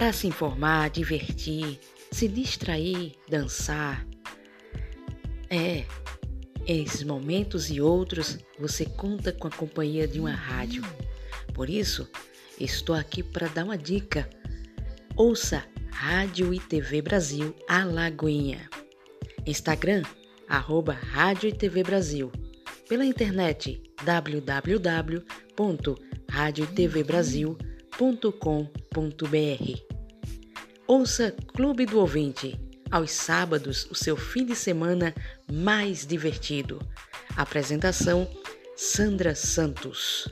para se informar, divertir, se distrair, dançar. É, esses momentos e outros você conta com a companhia de uma rádio. Por isso, estou aqui para dar uma dica. Ouça Rádio e TV Brasil Alagoinha. Instagram, arroba Rádio e TV Brasil. Pela internet, www.radioetvbrasil.com.br. Ouça Clube do Ouvinte, aos sábados, o seu fim de semana mais divertido. Apresentação: Sandra Santos.